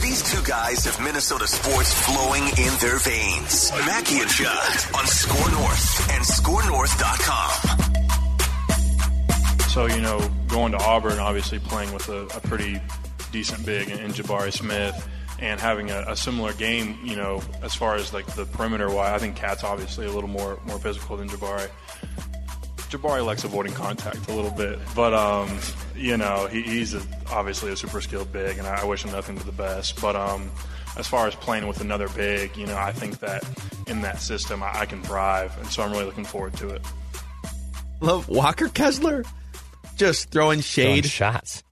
These two guys have Minnesota sports flowing in their veins. Mackey and Judd on Score North and ScoreNorth.com. So, you know, going to Auburn, obviously playing with a, a pretty decent big in, in Jabari Smith and having a, a, similar game, you know, as far as like the perimeter wise, I think Cat's obviously a little more more physical than Jabari. Jabari likes avoiding contact a little bit, but um, you know he, he's a, obviously a super skilled big, and I wish him nothing but the best. But um, as far as playing with another big, you know, I think that in that system I, I can thrive, and so I'm really looking forward to it. Love Walker Kessler just throwing shade throwing shots.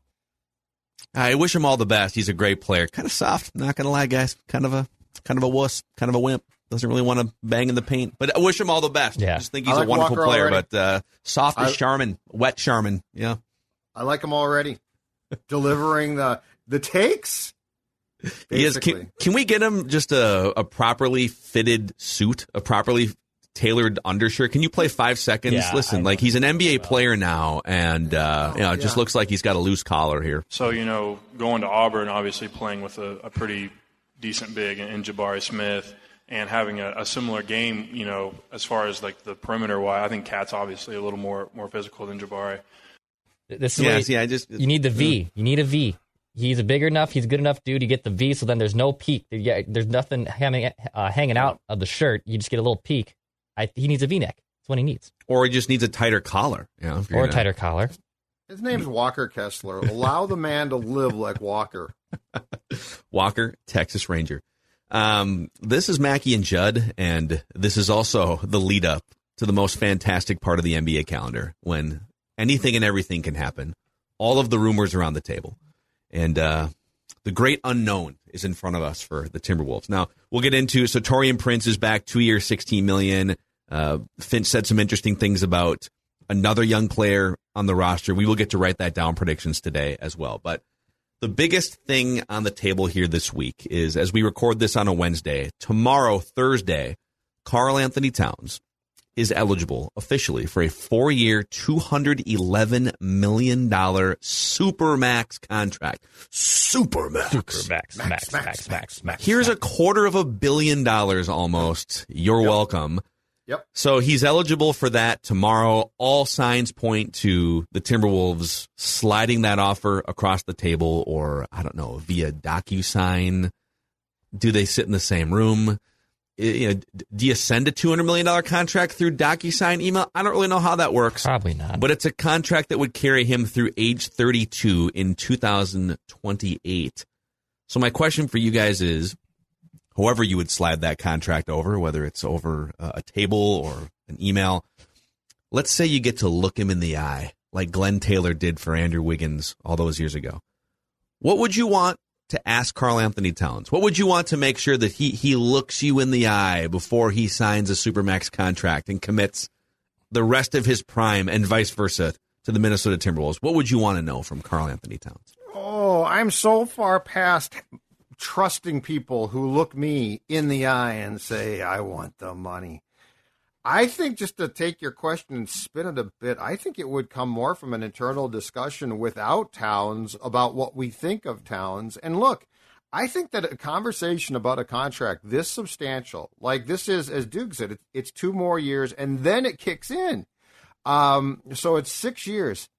I wish him all the best. He's a great player. Kind of soft, not gonna lie, guys. Kind of a kind of a wuss, kind of a wimp doesn't really want to bang in the paint. But I wish him all the best. Yeah. I just think he's like a wonderful Walker player, already. but uh, soft as I- Charmin, wet Charmin. Yeah. I like him already. Delivering the the takes. He is, can, can we get him just a, a properly fitted suit, a properly tailored undershirt? Can you play five seconds? Yeah, Listen, like he's an NBA player now, and uh, you know, it just looks like he's got a loose collar here. So, you know, going to Auburn, obviously playing with a, a pretty decent big in, in Jabari Smith and having a, a similar game, you know, as far as like the perimeter wise, I think Cat's obviously a little more more physical than Jabari. This is Yeah, what see, I just you need the V. You need a V. He's a big enough. He's a good enough dude. You get the V, so then there's no peak. There's nothing hanging uh, hanging out of the shirt. You just get a little peak. I, he needs a V neck. That's what he needs, or he just needs a tighter collar. You know, or a gonna- tighter collar. His name's Walker Kessler. Allow the man to live like Walker. Walker, Texas Ranger. Um, this is Mackey and Judd, and this is also the lead up to the most fantastic part of the NBA calendar when anything and everything can happen. All of the rumors are on the table. And uh, the great unknown is in front of us for the Timberwolves. Now, we'll get into so Taurean Prince is back, two years, 16 million. Uh, Finch said some interesting things about another young player on the roster. We will get to write that down predictions today as well. But the biggest thing on the table here this week is as we record this on a Wednesday, tomorrow, Thursday, Karl Anthony Towns is eligible officially for a four year, $211 million Supermax contract. Supermax. Max, max, max, max, max. Here's a quarter of a billion dollars almost. You're welcome. Yep. So he's eligible for that tomorrow. All signs point to the Timberwolves sliding that offer across the table, or I don't know, via DocuSign. Do they sit in the same room? I- You know, do you send a two hundred million dollar contract through DocuSign email? I don't really know how that works. Probably not. But it's a contract that would carry him through age 32 in 2028. So my question for you guys is, however you would slide that contract over, whether it's over uh, a table or an email, let's say you get to look him in the eye like Glenn Taylor did for Andrew Wiggins all those years ago. What would you want to ask Karl Anthony Towns? What would you want to make sure that he he looks you in the eye before he signs a supermax contract and commits the rest of his prime and vice versa to the Minnesota Timberwolves? What would you want to know from Karl Anthony Towns? Oh, I'm so far past trusting people who look me in the eye and say, I want the money. I think just to take your question and spin it a bit, I think it would come more from an internal discussion without Towns about what we think of Towns. And look, I think that a conversation about a contract this substantial, like this is, as Duke said, it's, two more years and then it kicks in. Um, so it's six years.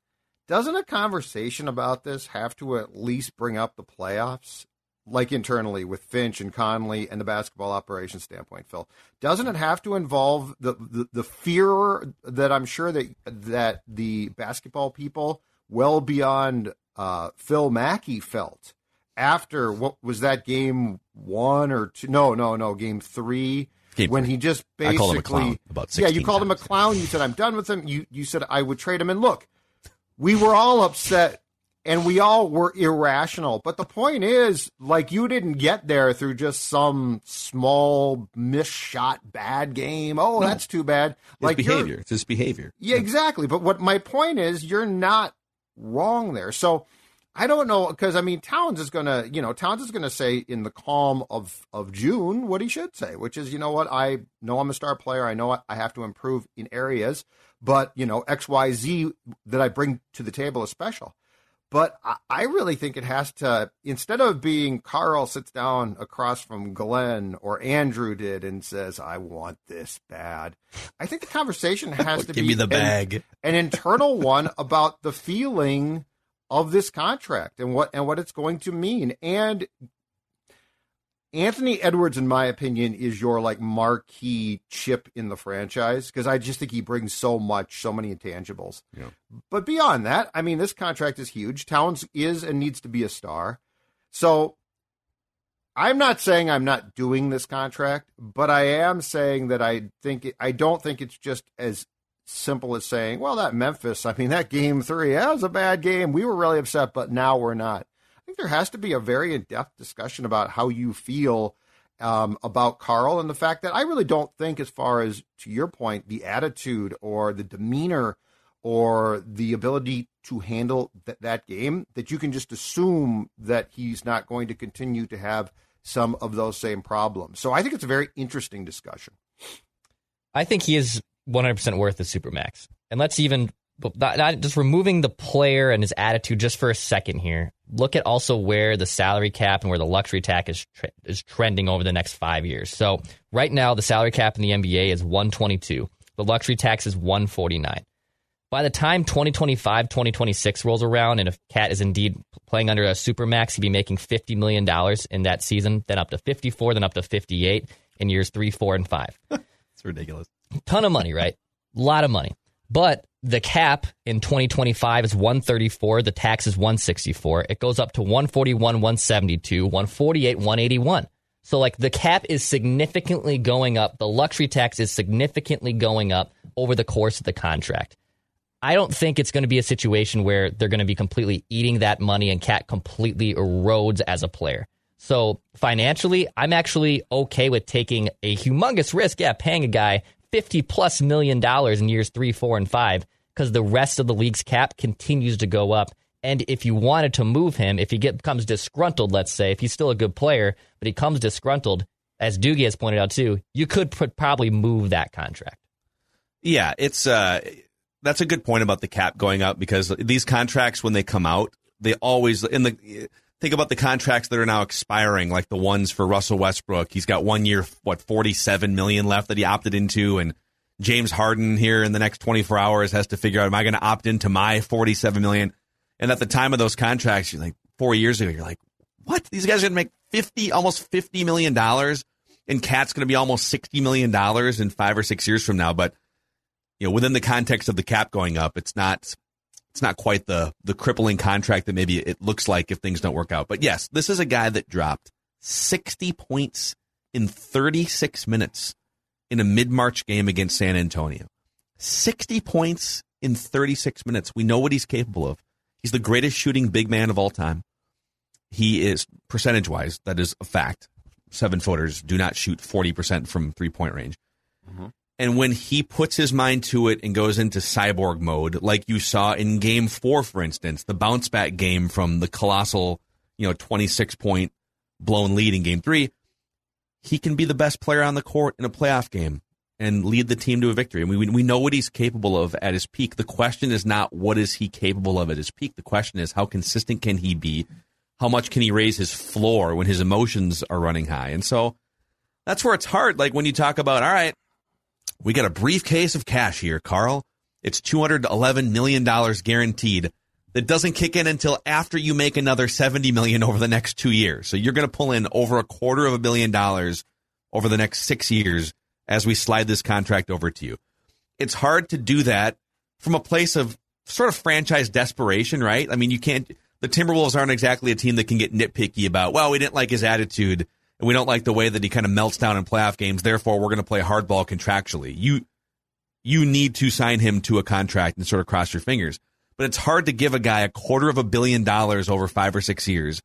Doesn't a conversation about this have to at least bring up the playoffs? Like internally with Finch and Connelly and the basketball operations standpoint, Phil? Doesn't it have to involve the, the, the fear that I'm sure that that the basketball people well beyond uh, Phil Mackey felt after what was that game one or two? No, no, no, game three. Game when three. he just basically him a clown about yeah, you 16 called him a clown. You said I'm done with him. You you said I would trade him. And look, we were all upset and we all were irrational. But the point is, like, you didn't get there through just some small misshot bad game. Oh, that's too bad. Like behavior. It's his behavior. yeah, exactly. But what my point is, you're not wrong there. So I don't know because I mean Towns is gonna, you know, Towns is gonna say in the calm of of June what he should say, which is, you know what, I know I'm a star player. I know I- I have to improve in areas, but you know X Y Z that I bring to the table is special. But I, I really think it has to, instead of being Karl sits down across from Glenn or Andrew did and says, I want this bad. I think the conversation has to Give be me the an- bag. an internal one about the feeling of this contract and what and what it's going to mean. And Anthony Edwards, in my opinion, is your like marquee chip in the franchise because I just think he brings so much, so many intangibles. Yeah. But beyond that, I mean, this contract is huge. Towns is and needs to be a star. So I'm not saying I'm not doing this contract, but I am saying that I think it, I don't think it's just as simple as saying, well, that Memphis, I mean, that game three, that was a bad game. We were really upset, but now we're not. Think there has to be a very in depth discussion about how you feel um, about Karl and the fact that I really don't think, as far as to your point, the attitude or the demeanor or the ability to handle th- that game, that you can just assume that he's not going to continue to have some of those same problems. So I think it's a very interesting discussion. I think he is 100% worth the supermax. And let's even not, not just removing the player and his attitude just for a second here. Look at also where the salary cap and where the luxury tax is tre- is trending over the next five years. So right now, the salary cap in the NBA is 122. The luxury tax is 149. By the time 2025, 2026 rolls around, and if Cat is indeed playing under a supermax, he'd be making $50 million in that season, then up to 54, then up to 58 in years three, four, and five It's ridiculous. ton of money, right? A lot of money. But the cap in 2025 is 134. The tax is 164. It goes up to 141, 172, 148, 181. So like the cap is significantly going up. The luxury tax is significantly going up over the course of the contract. I don't think it's going to be a situation where they're going to be completely eating that money and Cat completely erodes as a player. So financially, I'm actually okay with taking a humongous risk. Yeah, paying a guy 50 plus million dollars in years three, four, and five because the rest of the league's cap continues to go up. And if you wanted to move him, if he get, becomes disgruntled, let's say, if he's still a good player, but he comes disgruntled, as Doogie has pointed out too, you could pr- probably move that contract. Yeah, it's uh that's a good point about the cap going up because these contracts when they come out, they always in the think about the contracts that are now expiring, like the ones for Russell Westbrook. He's got one year, what forty seven million left that he opted into, and James Harden here in the next twenty four hours has to figure out, am I going to opt into my forty seven million? And at the time of those contracts, you're like four years ago, you're like, what? These guys are going to make fifty, almost fifty million dollars, and Cat's going to be almost sixty million dollars in five or six years from now, but you know, within the context of the cap going up, it's not it's not quite the the crippling contract that maybe it looks like if things don't work out. But yes, this is a guy that dropped 60 points in 36 minutes in a mid-March game against San Antonio. 60 points in 36 minutes. We know what he's capable of. He's the greatest shooting big man of all time. He is percentage-wise, that is a fact. Seven footers do not shoot 40% from three-point range. Mm-hmm. And when he puts his mind to it and goes into cyborg mode, like you saw in game four, for instance, the bounce back game from the colossal, you know, 26 point blown lead in game three, he can be the best player on the court in a playoff game and lead the team to a victory. And we, we know what he's capable of at his peak. The question is not what is he capable of at his peak. The question is how consistent can he be? How much can he raise his floor when his emotions are running high? And so that's where it's hard. Like when you talk about, all right, we got a briefcase of cash here, Karl. It's $211 million guaranteed. That doesn't kick in until after you make another 70 million over the next 2 years. So you're going to pull in over a quarter of a billion dollars over the next 6 years as we slide this contract over to you. It's hard to do that from a place of sort of franchise desperation, right? I mean, you can't the Timberwolves aren't exactly a team that can get nitpicky about, well, we didn't like his attitude and we don't like the way that he kind of melts down in playoff games, therefore we're going to play hardball contractually. You you need to sign him to a contract and sort of cross your fingers. But it's hard to give a guy a quarter of a billion dollars over 5 or 6 years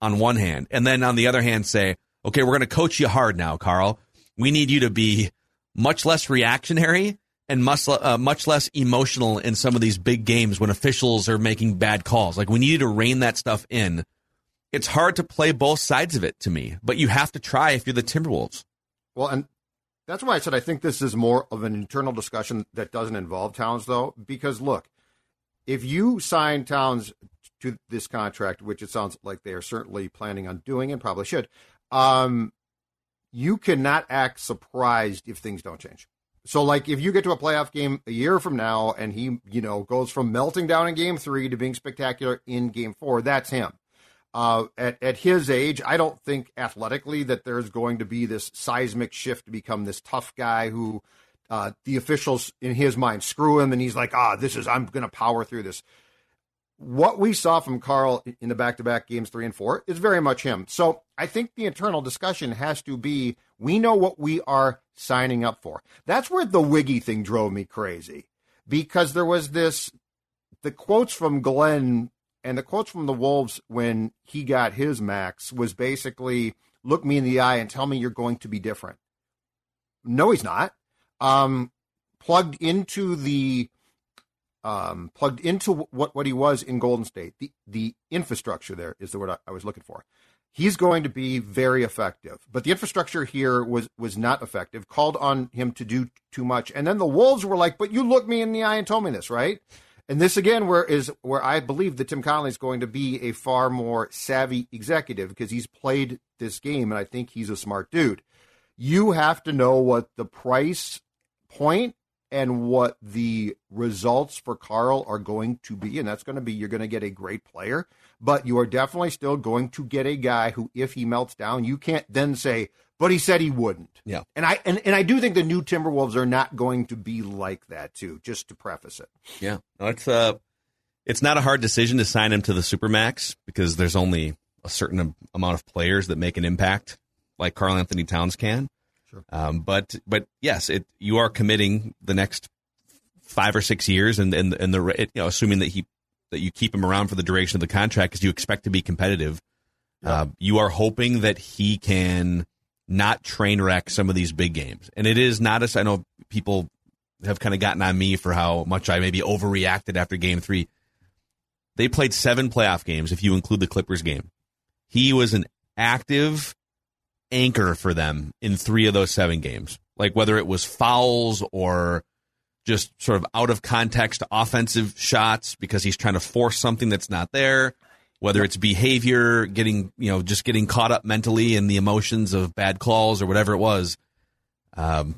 on one hand and then on the other hand say, "Okay, we're going to coach you hard now, Karl. We need you to be much less reactionary and much, uh, much less emotional in some of these big games when officials are making bad calls. Like we need you to rein that stuff in. It's hard to play both sides of it to me, but you have to try if you're the Timberwolves. Well, and that's why I said I think this is more of an internal discussion that doesn't involve Towns, though, because look, if you sign Towns to this contract, which it sounds like they are certainly planning on doing and probably should, um, you cannot act surprised if things don't change. So, like, if you get to a playoff game a year from now and he, you know, goes from melting down in game three to being spectacular in game four, that's him. Uh, at, at his age, I don't think athletically that there's going to be this seismic shift to become this tough guy who uh, the officials in his mind screw him and he's like, ah, this is, I'm going to power through this what we saw from Karl in the back to back games three and four is very much him. So I think the internal discussion has to be we know what we are signing up for. That's where the Wiggy thing drove me crazy because there was this the quotes from Glenn and the quotes from the Wolves when he got his max was basically look me in the eye and tell me you're going to be different. No, he's not. Um, plugged into the um, plugged into what, what he was in Golden State. The the infrastructure there is the word I, I was looking for. He's going to be very effective, but the infrastructure here was was not effective. Called on him to do too much, and then the Wolves were like, "But you looked me in the eye and told me this, right?" And this again, where is where I believe that Tim Connelly is going to be a far more savvy executive because he's played this game, and I think he's a smart dude. You have to know what the price point and what the results for Karl are going to be. And that's going to be you're going to get a great player, but you are definitely still going to get a guy who, if he melts down, you can't then say, but he said he wouldn't. Yeah. And I and, and I do think the new Timberwolves are not going to be like that too, just to preface it. Yeah. No, it's uh it's not a hard decision to sign him to the Supermax because there's only a certain amount of players that make an impact like Karl Anthony Towns can. Sure. Um, but but yes, it you are committing the next five or six years, and and and the it, you know assuming that he that you keep him around for the duration of the contract because you expect to be competitive. Yeah. Uh, you are hoping that he can not train wreck some of these big games, and it is not as I know people have kind of gotten on me for how much I maybe overreacted after Game Three. They played seven playoff games if you include the Clippers game. He was an active anchor for them in three of those seven games. Like whether it was fouls or just sort of out of context offensive shots because he's trying to force something that's not there, whether it's behavior, getting, you know, just getting caught up mentally in the emotions of bad calls or whatever it was. Um,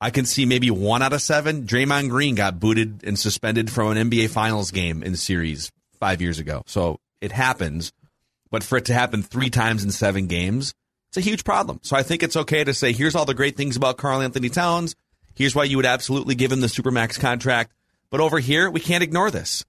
I can see maybe one out of seven. Draymond Green got booted and suspended from an NBA Finals game in the series five years ago. So it happens. But for it to happen three times in seven games, it's a huge problem. So I think it's okay to say, here's all the great things about Karl Anthony Towns. Here's why you would absolutely give him the Supermax contract. But over here, we can't ignore this.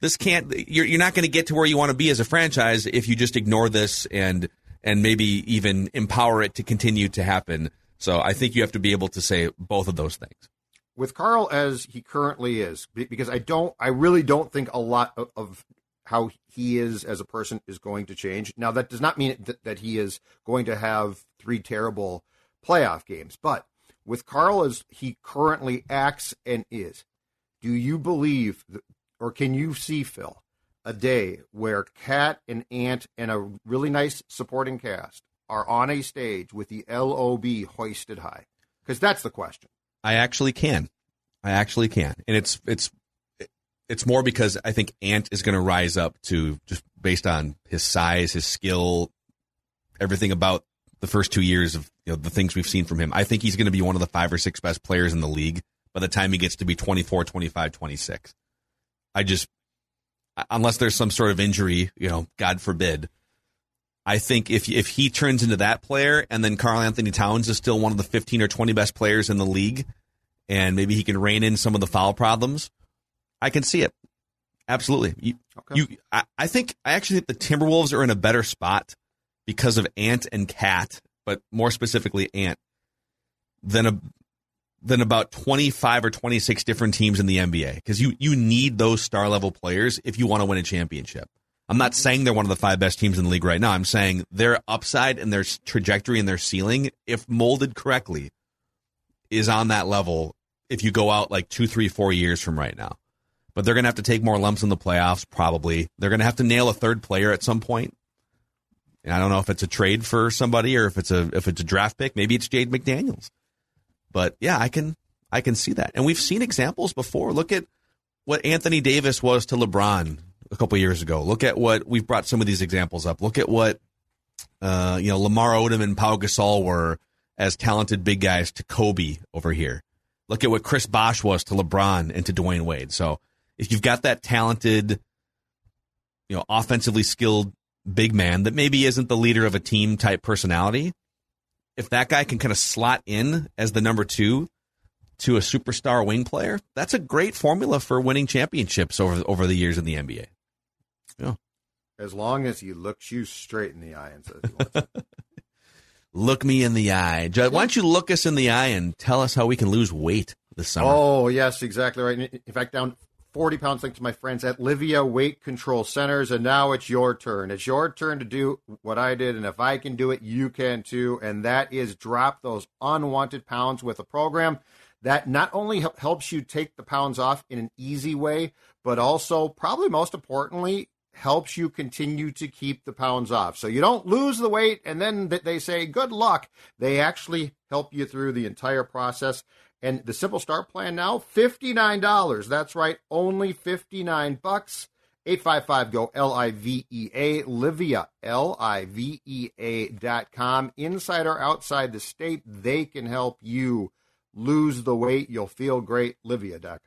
This can't, you're, you're not going to get to where you want to be as a franchise if you just ignore this and, and maybe even empower it to continue to happen. So I think you have to be able to say both of those things. With Karl as he currently is, because I don't, I really don't think a lot of, of how he is as a person is going to change. Now, that does not mean that, that he is going to have three terrible playoff games, but with Karl as he currently acts and is, do you believe, that, or can you see, Phil, a day where Cat and Ant and a really nice supporting cast are on a stage with the LOB hoisted high? Because that's the question. I actually can. I actually can. And it's it's it's more because I think Ant is going to rise up to just based on his size, his skill, everything about the first two years of you know, the things we've seen from him. I think he's going to be one of the five or six best players in the league by the time he gets to be 24, 25, 26. I just, unless there's some sort of injury, you know, God forbid. I think if if he turns into that player, and then Karl Anthony Towns is still one of the 15 or 20 best players in the league, and maybe he can rein in some of the foul problems, I can see it. Absolutely. You, okay. you I, I think I actually think the Timberwolves are in a better spot because of Ant and Cat, but more specifically Ant, than a than about 25 or 26 different teams in the NBA because you you need those star level players if you want to win a championship. I'm not saying they're one of the five best teams in the league right now. I'm saying their upside and their trajectory and their ceiling, if molded correctly, is on that level if you go out like two, three, four years from right now. But they're going to have to take more lumps in the playoffs, probably. They're going to have to nail a third player at some point. And I don't know if it's a trade for somebody or if it's a if it's a draft pick. Maybe it's Jaden McDaniels. But yeah, I can I can see that. And we've seen examples before. Look at what Anthony Davis was to LeBron a couple years ago. Look at what we've brought some of these examples up. Look at what uh, you know Lamar Odom and Pau Gasol were as talented big guys to Kobe over here. Look at what Chris Bosh was to LeBron and to Dwyane Wade. So if you've got that talented, you know, offensively skilled big man that maybe isn't the leader of a team type personality, if that guy can kind of slot in as the number two to a superstar wing player, that's a great formula for winning championships over over the years in the NBA. Yeah. As long as he looks you straight in the eye and says, "Look me in the eye." Why don't you look us in the eye and tell us how we can lose weight this summer? Oh, yes, exactly right. In fact, down 40 pounds thanks to my friends at Livea Weight Control Centers. And now it's your turn. It's your turn to do what I did. And if I can do it, you can too. And that is drop those unwanted pounds with a program that not only helps you take the pounds off in an easy way, but also, probably most importantly, helps you continue to keep the pounds off. So you don't lose the weight and then they say, good luck. They actually help you through the entire process. And the Simple Start plan now, $59. That's right, only 59 bucks. 855 go L I V E A, Livea, L I V E A dot com. Inside or outside the state, they can help you lose the weight. You'll feel great. Livea.com.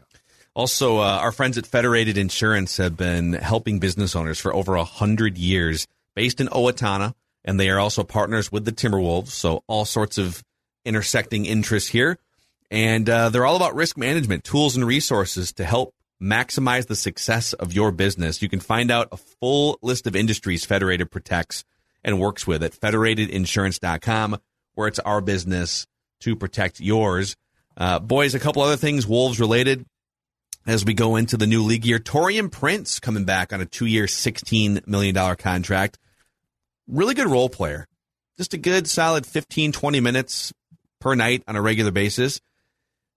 Also, uh, our friends at Federated Insurance have been helping business owners for over a hundred years, based in Owatonna, and they are also partners with the Timberwolves. So all sorts of intersecting interests here. And uh, they're all about risk management, tools, and resources to help maximize the success of your business. You can find out a full list of industries Federated protects and works with at federatedinsurance.com, where it's our business to protect yours. Uh, boys, a couple other things, Wolves related as we go into the new league year. Taurean Prince coming back on a two year, $16 million contract. Really good role player. Just a good, solid 15, 20 minutes per night on a regular basis.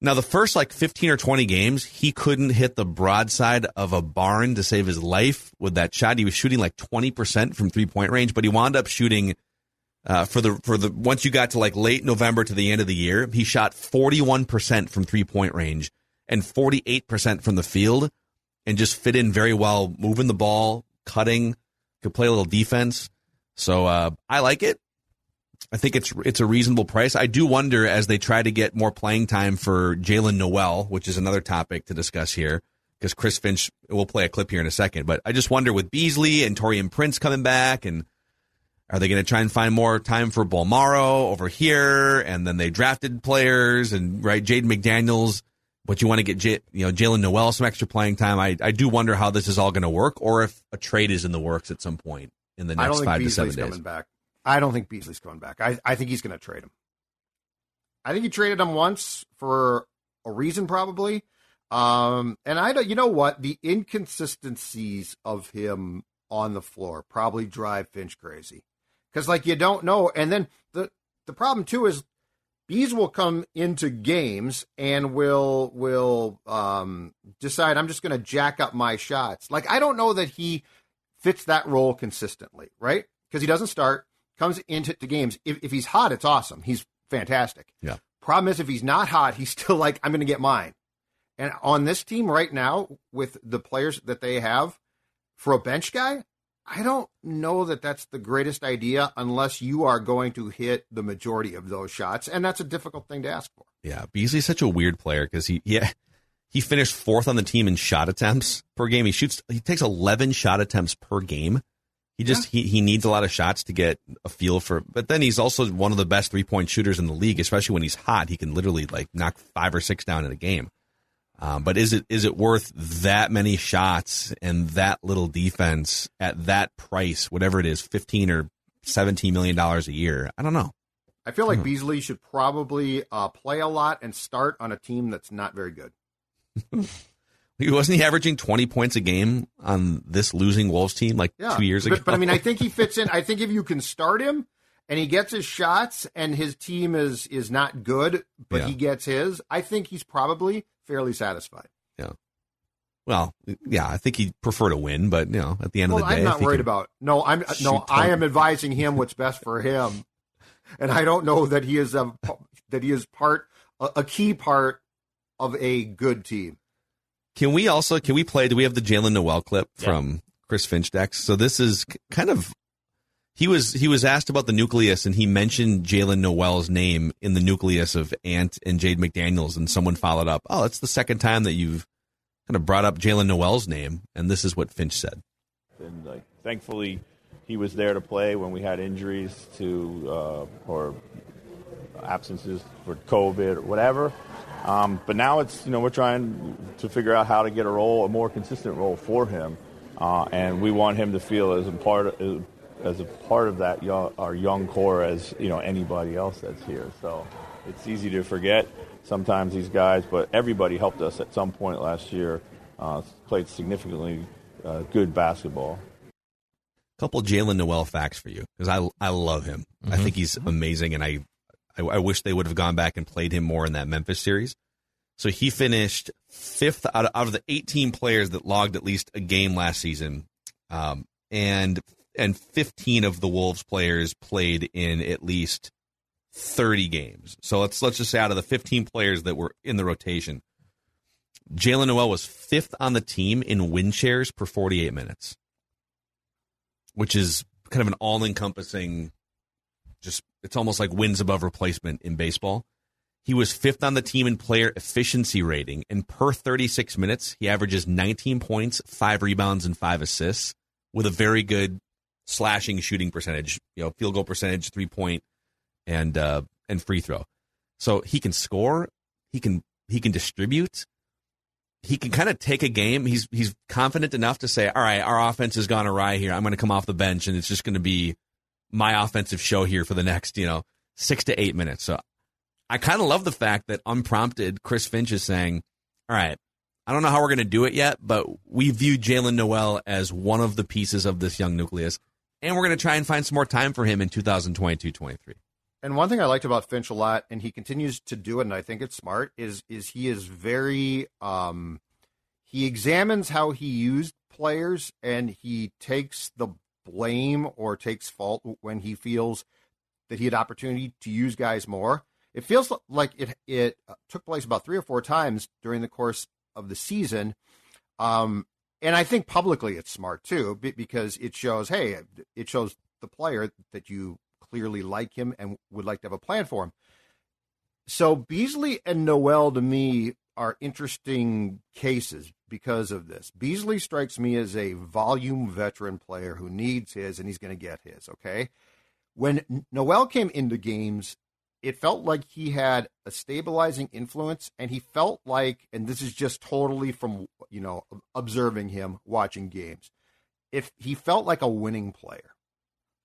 Now, the first like 15 or 20 games, he couldn't hit the broadside of a barn to save his life with that shot. He was shooting like 20% from three point range, but he wound up shooting uh, for the for the once you got to like late November to the end of the year, he shot 41% from three point range and 48% from the field, and just fit in very well, moving the ball, cutting, could play a little defense. So uh, I like it. I think it's it's a reasonable price. I do wonder as they try to get more playing time for Jaylen Nowell, which is another topic to discuss here, because Chris Finch will play a clip here in a second. But I just wonder with Beasley and Taurean Prince coming back, and are they going to try and find more time for Bolmaro over here? And then they drafted players and right Jaden McDaniels, but you want to get J, you know Jaylen Nowell some extra playing time. I I do wonder how this is all going to work, or if a trade is in the works at some point in the next five Beasley's to seven days. Back. I don't think Beasley's coming back. I, I think he's going to trade him. I think he traded him once for a reason, probably. Um, and I don't, you know what? The inconsistencies of him on the floor probably drive Finch crazy because, like, you don't know. And then the the problem too is Bees will come into games and will will um, decide I'm just going to jack up my shots. Like, I don't know that he fits that role consistently, right? Because he doesn't start comes into the games. If, if he's hot, it's awesome. He's fantastic. Yeah. Problem is, if he's not hot, he's still like, I'm going to get mine. And on this team right now, with the players that they have for a bench guy, I don't know that that's the greatest idea unless you are going to hit the majority of those shots, and that's a difficult thing to ask for. Yeah, Beasley's such a weird player because he yeah He finished fourth on the team in shot attempts per game. He shoots. He takes 11 shot attempts per game. He just yeah. he, he needs a lot of shots to get a feel for. But then he's also one of the best three point shooters in the league, especially when he's hot. He can literally like knock five or six down in a game. Um, but is it is it worth that many shots and that little defense at that price, whatever it is, fifteen or seventeen million dollars a year? I don't know. I feel like hmm. Beasley should probably uh, play a lot and start on a team that's not very good. Wasn't he averaging 20 points a game on this losing Wolves team like yeah, two years but, ago? But I mean, I think he fits in. I think if you can start him and he gets his shots and his team is is not good, but yeah. he gets his, I think he's probably fairly satisfied. Yeah. Well, yeah, I think he'd prefer to win, but you know, at the end well, of the day, I'm not worried about. No, I'm no, I am advising him what's best for him, and I don't know that he is a that he is part a, a key part of a good team. Can we also can we play? Do we have the Jaylen Nowell clip yeah. from Chris Finch Dex? So this is kind of he was he was asked about the nucleus and he mentioned Jaylen Nowell's name in the nucleus of Ant and Jaden McDaniels and someone followed up. Oh, it's the second time that you've kind of brought up Jaylen Nowell's name and this is what Finch said. And like, thankfully, he was there to play when we had injuries to uh, or absences for COVID or whatever. Um, but now it's you know we're trying to figure out how to get a role, a more consistent role for him, uh, and we want him to feel as a part of, as a part of that young, our young core as you know anybody else that's here. So it's easy to forget sometimes these guys, but everybody helped us at some point last year. Uh, played significantly uh, good basketball. Couple Jaylen Nowell facts for you because I I love him. Mm-hmm. I think he's amazing, and I I, I, wish they would have gone back and played him more in that Memphis series. So he finished fifth out of, out of the 18 players that logged at least a game last season, um, and and 15 of the Wolves players played in at least 30 games. So let's let's just say out of the 15 players that were in the rotation, Jaylen Nowell was fifth on the team in win shares per 48 minutes, which is kind of an all-encompassing just it's almost like wins above replacement in baseball. He was fifth on the team in player efficiency rating, and per 36 minutes, he averages 19 points, five rebounds, and five assists, with a very good slashing shooting percentage. You know, field goal percentage, three point, and uh, and free throw. So he can score. He can he can distribute. He can kind of take a game. He's he's confident enough to say, "All right, our offense has gone awry here. I'm going to come off the bench, and it's just going to be my offensive show here for the next, you know, six to eight minutes. So I kind of love the fact that unprompted, Chris Finch is saying, all right, I don't know how we're going to do it yet, but we view Jaylen Nowell as one of the pieces of this young nucleus, and we're going to try and find some more time for him in 2022 23. And one thing I liked about Finch a lot, and he continues to do it, and I think it's smart, is is he is very um, he examines how he used players and he takes the blame or takes fault when he feels that he had opportunity to use guys more. It feels like it it uh, took place about three or four times during the course of the season. Um, and I think publicly it's smart too because it shows, hey, it shows the player that you clearly like him and would like to have a plan for him. So Beasley and Nowell to me are interesting cases because of this. Beasley strikes me as a volume veteran player who needs his and he's going to get his, okay? When Nowell came into games, it felt like he had a stabilizing influence and he felt like and this is just totally from, you know, observing him watching games. If he felt like a winning player.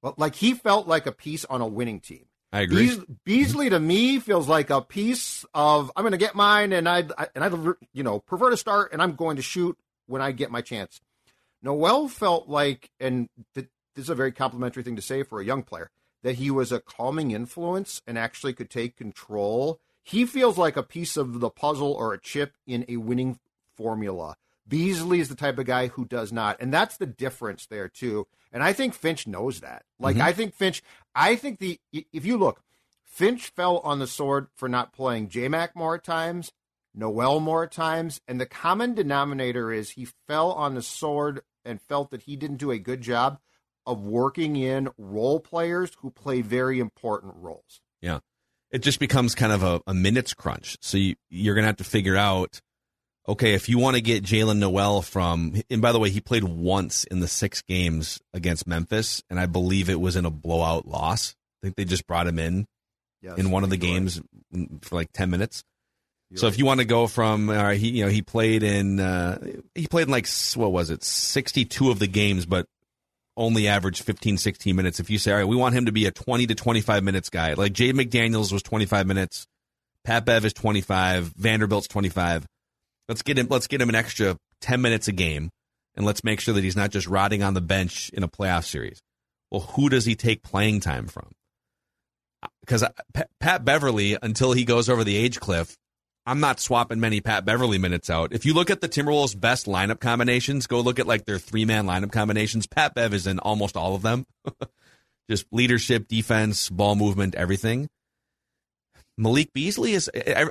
Well, like he felt like a piece on a winning team. I agree. Beasley, Beasley to me feels like a piece of I'm going to get mine, and I'd and I you know prefer to start, and I'm going to shoot when I get my chance. Nowell felt like, and th- this is a very complimentary thing to say for a young player, that he was a calming influence and actually could take control. He feels like a piece of the puzzle or a chip in a winning formula. Beasley is the type of guy who does not. And that's the difference there, too. And I think Finch knows that. Like, mm-hmm. I think Finch, I think the, if you look, Finch fell on the sword for not playing JMac more times, Nowell more times. And the common denominator is he fell on the sword and felt that he didn't do a good job of working in role players who play very important roles. Yeah. It just becomes kind of a, a minutes crunch. So you, you're going to have to figure out okay, if you want to get Jaylen Nowell from, and by the way, he played once in the six games against Memphis, and I believe it was in a blowout loss. I think they just brought him in Yes, in one of the you're right. games for like 10 minutes. You're so right. if you want to go from, uh, he, you know, he played in, uh, he played in like, what was it, 62 of the games, but only averaged 15, 16 minutes. If you say, all right, we want him to be a 20 to 25 minutes guy, like Jaden McDaniels was 25 minutes, Pat Bev is 25, Vanderbilt's 25. Let's get him, let's get him an extra 10 minutes a game and let's make sure that he's not just rotting on the bench in a playoff series. Well, who does he take playing time from? Uh, because Pat Beverley, until he goes over the age cliff, I'm not swapping many Pat Beverley minutes out. If you look at the Timberwolves' best lineup combinations, go look at like their three man lineup combinations. Pat Bev is in almost all of them. Just leadership, defense, ball movement, everything. Malik Beasley is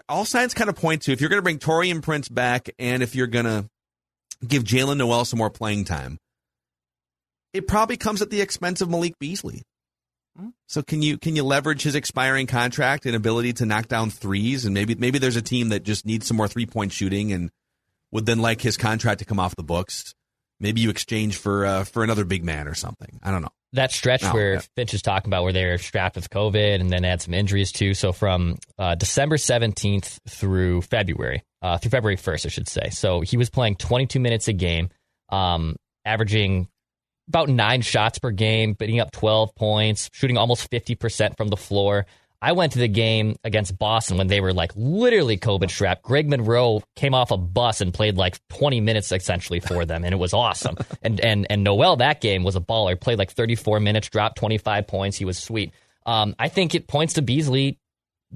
all signs kind of point to if you're going to bring Taurean Prince back and if you're going to give Jaylen Nowell some more playing time, it probably comes at the expense of Malik Beasley. So can you can you leverage his expiring contract and ability to knock down threes and maybe maybe there's a team that just needs some more three point shooting and would then like his contract to come off the books. Maybe you exchange for uh, for another big man or something. I don't know. That stretch No, where yeah. Finch is talking about where they're strapped with COVID and then had some injuries too. So from uh, December 17th through February, uh, through February 1st, I should say. So he was playing 22 minutes a game, um, averaging about nine shots per game, putting up 12 points, shooting almost 50% from the floor. I went to the game against Boston when they were like literally COVID strapped. Greg Monroe came off a bus and played like 20 minutes essentially for them, and it was awesome. and and and Nowell that game was a baller. Played like 34 minutes, dropped 25 points. He was sweet. Um, I think it points to Beasley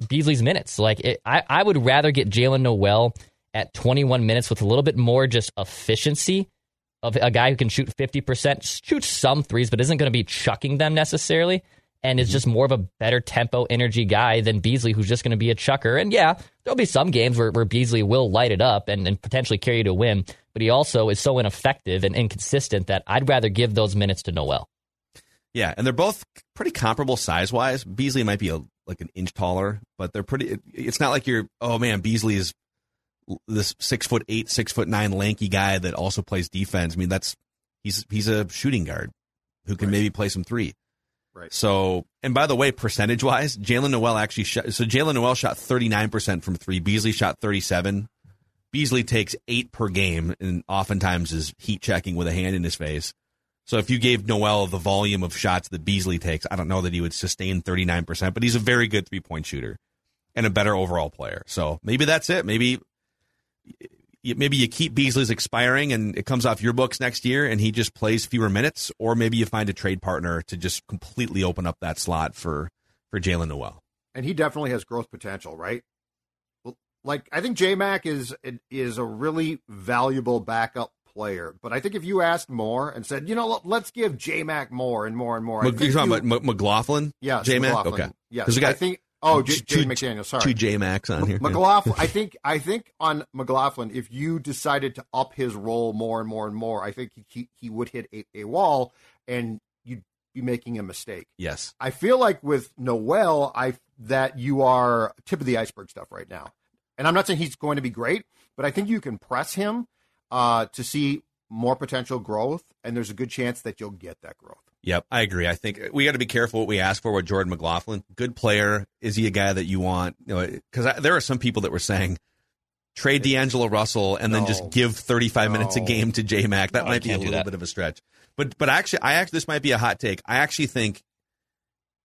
Beasley's minutes. Like it, I, I would rather get Jaylen Nowell at 21 minutes with a little bit more just efficiency of a guy who can shoot 50%, shoot some threes, but isn't going to be chucking them necessarily, and is mm-hmm. just more of a better tempo energy guy than Beasley, who's just going to be a chucker. And yeah, there'll be some games where, where Beasley will light it up and, and potentially carry you to win, but he also is so ineffective and inconsistent that I'd rather give those minutes to Nowell. Yeah, and they're both pretty comparable size wise. Beasley might be a, like an inch taller, but they're pretty. It, it's not like you're. Oh man, Beasley is this six foot eight, six foot nine lanky guy that also plays defense. I mean, that's he's he's a shooting guard who can Right. maybe play some three. Right. So, and by the way, percentage wise, Jaylen Nowell actually shot. So Jaylen Nowell shot thirty nine percent from three. Beasley shot thirty seven. Beasley takes eight per game, and oftentimes is heat checking with a hand in his face. So if you gave Nowell the volume of shots that Beasley takes, I don't know that he would sustain 39%, but he's a very good three point shooter and a better overall player. So maybe that's it. Maybe maybe you keep Beasley's expiring and it comes off your books next year and he just plays fewer minutes, or maybe you find a trade partner to just completely open up that slot for for Jaylen Nowell. and he definitely has growth potential, right? Like I think J Mac is is a really valuable backup player, but I think if you asked more and said, you know, let- let's give J Mac more and more and more, Mc- You're talking you- about McLaughlin? yes, J Mac? Okay. yes. 'Cause we got I think. Oh, J, Jay McDaniel. Sorry, Two J Max on here. McLaughlin. I think I think on McLaughlin, if you decided to up his role more and more and more, I think he he would hit a, a wall, and you'd be making a mistake. Yes. I feel like with Nowell, I that you are tip of the iceberg stuff right now, and I'm not saying he's going to be great, but I think you can press him uh, to see more potential growth, and there's a good chance that you'll get that growth. Yep, I agree. I think we got to be careful what we ask for with Jordan McLaughlin. Good player. Is he a guy that you want? You know, because there are some people that were saying trade D'Angelo Russell and then just give 35 minutes a game to J Mac. That No, might be a little bit of a stretch. But but actually, I actually this might be a hot take. I actually think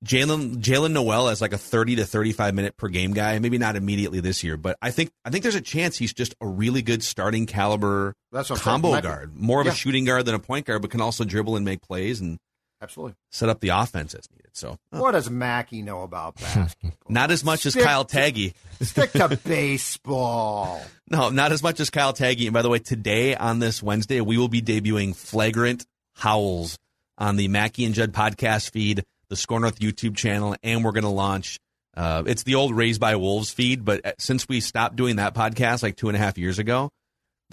Jaylen Jaylen Nowell as like a 30 to 35 minute per game guy. Maybe not immediately this year, but I think I think there's a chance he's just a really good starting caliber That's combo guard, more of Yeah. a shooting guard than a point guard, but can also dribble and make plays and Absolutely. set up the offense as needed. So What does Mackey know about basketball? not as much as Stick Kyle to- Taggy. Stick to baseball. No, not as much as Kyle Taggy. And by the way, today on this Wednesday, we will be debuting Flagrant Howls on the Mackey and Judd podcast feed, the Score North YouTube channel, and we're going to launch. Uh, it's the old Raised by Wolves feed, but uh, since we stopped doing that podcast like two and a half years ago,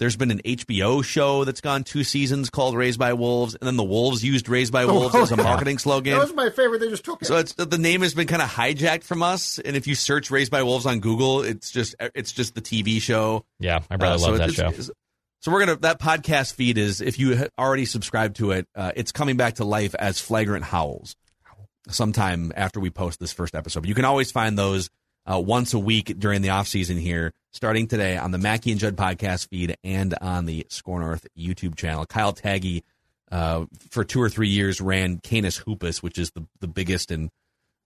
There's been an HBO show that's gone two seasons called Raised by Wolves, and then the Wolves used Raised by Wolves as a marketing slogan. That was my favorite. They just took it. So it's the name has been kind of hijacked from us, and if you search "Raised by Wolves" on Google, it's just it's just the TV show. Yeah, my brother Uh, so loves that it's- show. it's- So we're gonna that podcast feed is if you already subscribed to it, uh, it's coming back to life as Flagrant Howls. Sometime after we post this first episode, but you can always find those uh, once a week during the off season here, starting today on the Mackey and Judd podcast feed and on the Score North YouTube channel. Kyle Taggy, uh, for two or three years, ran Canis Hoopus, which is the the biggest and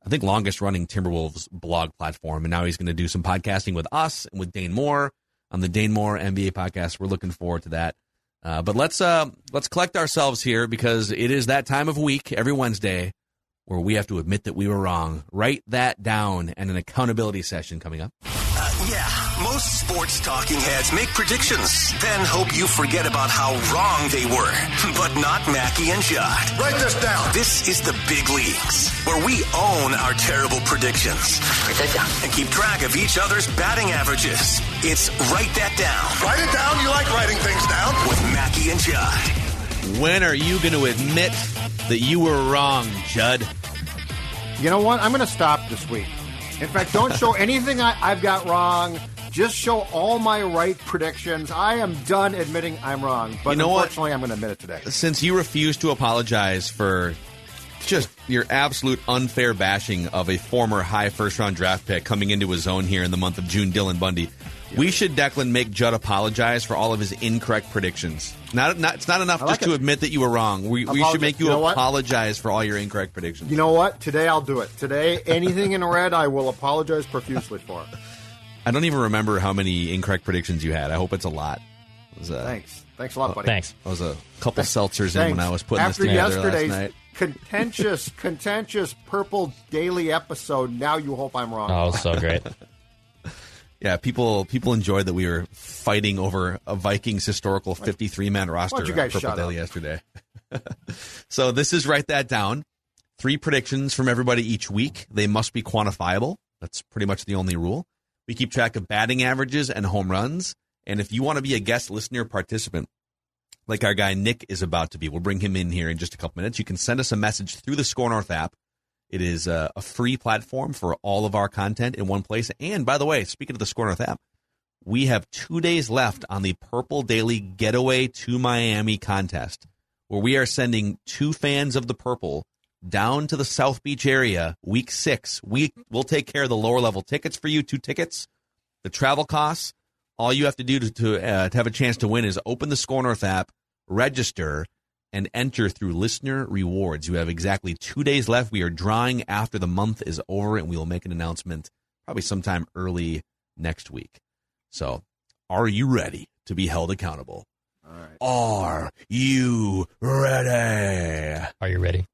I think longest running Timberwolves blog platform, and now he's going to do some podcasting with us and with Dane Moore on the Dane Moore NBA podcast. We're looking forward to that. Uh, but let's uh, let's collect ourselves here because it is that time of week every Wednesday where we have to admit that we were wrong. Write that down, and an accountability session coming up. Uh, yeah, most sports talking heads make predictions, then hope you forget about how wrong they were. But not Mackey and Judd. Write this down. This is the big leagues, where we own our terrible predictions. Write that down. And keep track of each other's batting averages. It's Write That Down Write it down. You like writing things down. with Mackey and Judd. When are you going to admit that you were wrong, Judd? You know what? I'm going to stop this week. In fact, don't show anything I, I've got wrong. Just show all my right predictions. I am done admitting I'm wrong. But You know what? unfortunately, I'm going to admit it today. Since you refuse to apologize for just your absolute unfair bashing of a former high first round draft pick coming into his own here in the month of June, Dylan Bundy, we should Declan make Judd apologize for all of his incorrect predictions. Not, not it's not enough like just to admit that you were wrong. We, we should make you, You know what? apologize for all your incorrect predictions. You know what? Today I'll do it. Today, anything in red, I will apologize profusely for. I don't even remember how many incorrect predictions you had. I hope it's a lot. It was a, Thanks. Thanks a lot, oh, buddy. Thanks. I was a couple seltzers in when I was putting After this together yesterday's last night. contentious, contentious purple daily episode, now you hope I'm wrong. Oh, so great. Yeah, people people enjoyed that we were fighting over a Vikings historical 53 man roster you guys Purple Daily yesterday. so this is write that down. Three predictions from everybody each week. They must be quantifiable. That's pretty much the only rule. We keep track of batting averages and home runs. And if you want to be a guest listener participant, like our guy Nick is about to be, we'll bring him in here in just a couple minutes. You can send us a message through the Score North app. It is uh, a free platform for all of our content in one place. And by the way, speaking of the Score North app, we have two days left on the Purple Daily Getaway to Miami contest, where we are sending two fans of the Purple down to the South Beach area week six. We will take care of the lower level tickets for you, two tickets, the travel costs. All you have to do to, to, uh, to have a chance to win is open the Score North app, register, and enter through listener rewards. You have exactly two days left. We are drawing after the month is over, and we will make an announcement probably sometime early next week. So, are you ready to be held accountable? All right. Are you ready? Are you ready?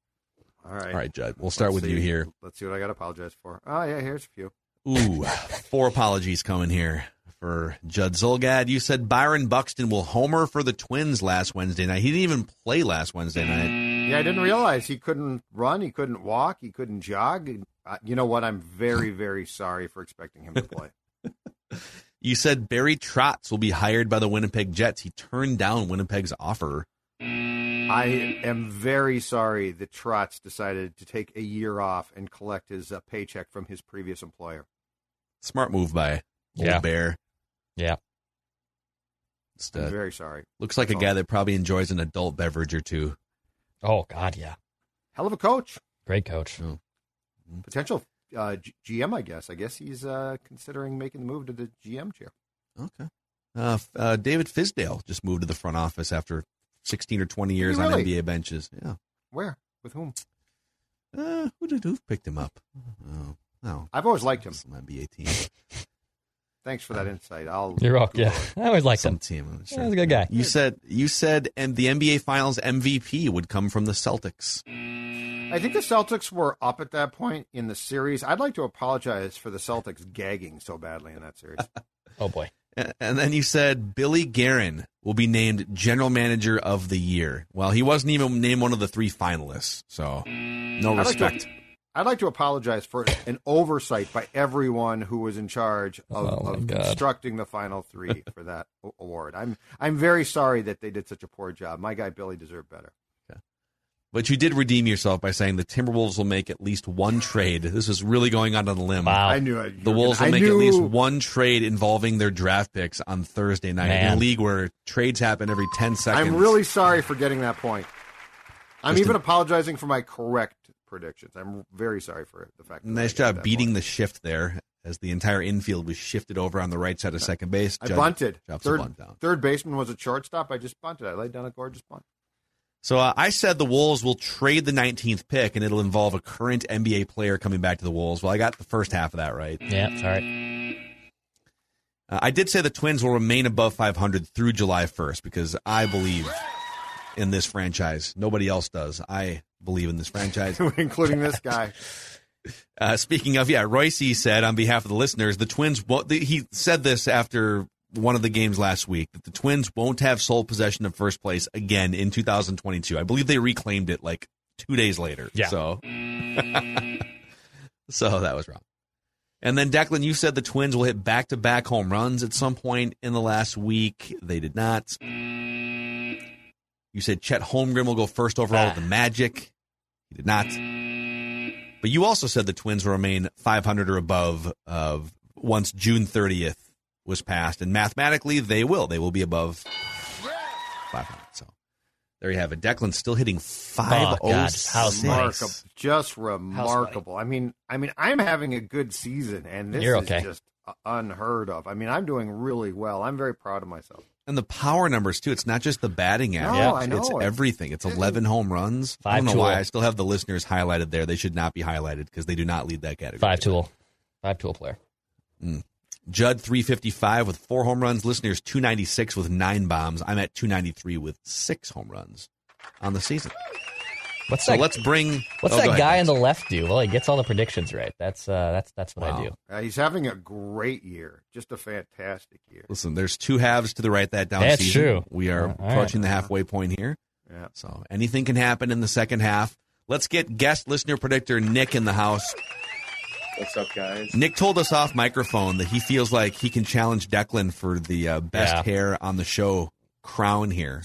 All right. All right, Judd. We'll start Let's with you here. Let's see what I got to apologize for. Oh, yeah, here's a few. Ooh, four apologies coming here for Judd Zulgad. You said Byron Buxton will homer for the Twins last Wednesday night. He didn't even play last Wednesday night. Yeah, I didn't realize he couldn't run, he couldn't walk, he couldn't jog. Uh, you know what? I'm very, very sorry for expecting him to play. You said Barry Trotz will be hired by the Winnipeg Jets. He turned down Winnipeg's offer. I am very sorry that Trotz decided to take a year off and collect his uh, paycheck from his previous employer. Smart move by old Yeah. Bear. Yeah. Just, I'm uh, very sorry. looks like a guy all. that probably enjoys an adult beverage or two. Oh God, yeah. Hell of a coach. Great coach. Oh. Potential uh, G- GM, I guess. I guess he's uh, considering making the move to the GM chair. Okay. Uh, uh, David Fizdale just moved to the front office after 16 or 20 years on NBA benches. Yeah. Where? With whom? Uh, who did who picked him up? Oh, no. I've always liked him. Some NBA team. Thanks for that insight. I'll. You're welcome. Yeah, I always liked Some him. team. I'm Yeah, he's a good guy. You said you said and the NBA Finals MVP would come from the Celtics. I think the Celtics were up at that point in the series. I'd like to apologize for the Celtics gagging so badly in that series. Oh boy. And then you said Billy Guerin will be named General Manager of the Year. Well, he wasn't even named one of the three finalists, so no I'd like to- respect. I'd like to apologize for an oversight by everyone who was in charge of, Oh, of constructing the final three for that award. I'm I'm very sorry that they did such a poor job. My guy Billy deserved better. But you did redeem yourself by saying the Timberwolves will make at least one trade. This is really going out on a limb. Wow. I knew it. The Wolves will I make knew, at least one trade involving their draft picks on Thursday night in a league where trades happen every 10 seconds. I'm really sorry for getting that point. I'm Just even a- apologizing for my correct predictions. I'm very sorry for the fact. That Nice job beating point. the shift there as the entire infield was shifted over on the right side of second base. I Judd bunted. Third, bunt down. third baseman was a shortstop. I just bunted. I laid down a gorgeous bunt. So uh, I said the Wolves will trade the 19th pick and it'll involve a current NBA player coming back to the Wolves. Well, I got the first half of that right. Yeah, it's all right. Uh, I did say the Twins will remain above 500 through July 1st because I believe in this franchise. Nobody else does. I believe in this franchise. including this guy. Uh, speaking of, yeah, Royce said on behalf of the listeners, the Twins. Won't, he said this after one of the games last week that the Twins won't have sole possession of first place again in 2022. I believe they reclaimed it like two days later. Yeah. So, so that was wrong. And then Declan, you said the Twins will hit back-to-back home runs at some point in the last week. They did not. You said Chet Holmgren will go first overall with the Magic. He did not. But you also said the Twins will remain 500 or above of once June 30th was passed, and mathematically they will. They will be above 500. So there you have it. Declan's still hitting Oh, God, 506. how's Remarkable, just remarkable. I mean, I mean, I'm having a good season, and this You're is okay. just uh, unheard of. I mean, I'm doing really well. I'm very proud of myself. And the power numbers too. It's not just the batting average. No, I know. It's everything. It's 11 home runs. I don't Five know why. I still have the listeners highlighted there. They should not be highlighted because they do not lead that category. Five tool. Five tool player. Mm. Judd 355 with four home runs. Listeners 296 with nine bombs. I'm at 293 with six home runs on the season. What's So that? let's bring. What's oh, that go ahead, guy on the left do? Well, he gets all the predictions right. That's uh, that's that's what Wow. I do. Uh, he's having a great year, just a fantastic year. Listen, there's two halves to the write that down. That's season. true. We are All right. approaching the halfway point here. Yeah. So anything can happen in the second half. Let's get guest listener predictor Nick in the house. What's up, guys? Nick told us off microphone that he feels like he can challenge Declan for the uh, best Yeah. hair on the show crown here.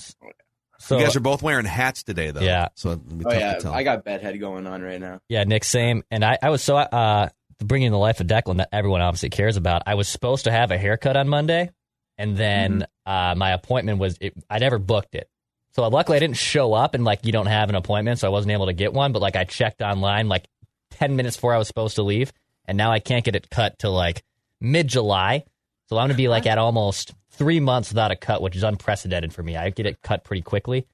So you guys are both wearing hats today, though. Yeah. So it'll be Oh tough yeah, to tell. I got bedhead going on right now. yeah, Nick, same. And I, I was so uh, bringing the life of Declan that everyone obviously cares about. I was supposed to have a haircut on Monday, and then uh, my appointment was it, I never booked it. So luckily I didn't show up, and like you don't have an appointment, so I wasn't able to get one. But like I checked online like ten minutes before I was supposed to leave, and now I can't get it cut till like mid July. So I'm gonna be like at almost three months without a cut, which is unprecedented for me. I get it cut pretty quickly.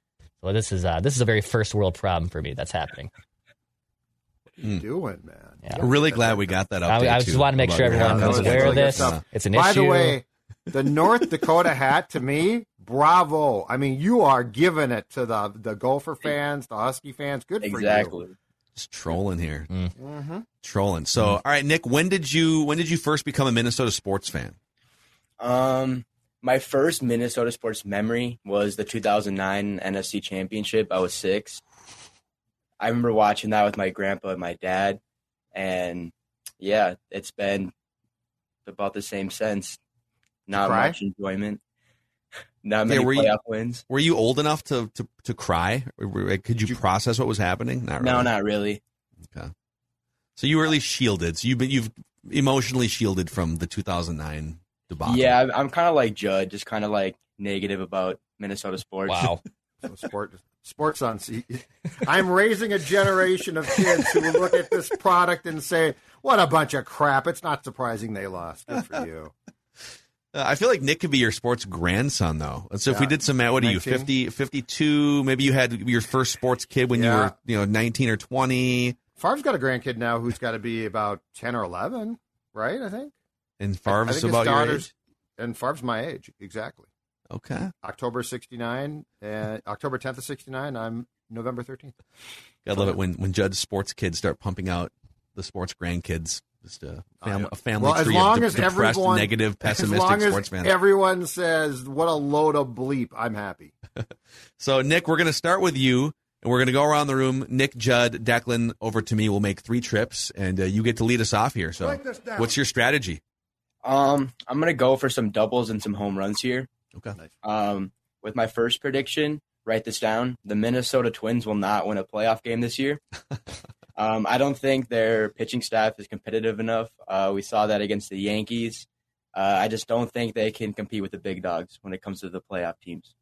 So this is uh, this is a very first world problem for me that's happening. What are you doing, man? Yeah. I'm really glad we got that I, update. I just want to make sure everyone hair. was aware of this. stuff. It's an By issue. By the way, the North Dakota hat to me, bravo. I mean, you are giving it to the the Gopher fans, the Husky fans. Good for Exactly. you. Just trolling here, Mm-hmm. trolling. So, all right, Nick, when did you when did you first become a Minnesota sports fan? Um, my first Minnesota sports memory was the 2009 NFC Championship. I was six. I remember watching that with my grandpa and my dad, and yeah, it's been about the same since. Not cry? much enjoyment. Not many were you- playoff wins. Were you old enough to to, to cry? Were- Could you process what was happening? Not really. No, not really. Okay. So you were at least shielded. So you've been you've emotionally shielded from the 2009 debacle. Yeah, I'm- I'm kind of like Judd, just kind of like negative about Minnesota sports. Wow. So sport, sports on. C- I'm raising a generation of kids who will look at this product and say, "What a bunch of crap!" It's not surprising they lost. Good for you. Uh, I feel like Nick could be your sports grandson, though. So if we did some math, what are you, 19? 50, 52? Maybe you had your first sports kid when you were, you know, 19 or 20. Favre's got a grandkid now who's got to be about ten or eleven, right? I think. And I Favre's about your daughter's- age? And Favre's my age, exactly. Okay. October '69, and October 10th of '69. I'm November 13th. I love it when, when Judd's sports kids start pumping out the sports grandkids. Just a, fam- a family Well, as tree long of de- as depressed, everyone, negative, pessimistic as long as sports fans. everyone says, "What a load of bleep," I'm happy. So, Nick, we're going to start with you, And we're going to go around the room. Nick, Judd, Declan, over to me. We'll make three trips, and uh, you get to lead us off here. So, this down. what's your strategy? Um, I'm gonna go for some doubles and some home runs here. Okay. Um, with my first prediction, write this down: the Minnesota Twins will not win a playoff game this year. um, I don't think their pitching staff is competitive enough. Uh, we saw that against the Yankees. Uh, I just don't think they can compete with the big dogs when it comes to the playoff teams.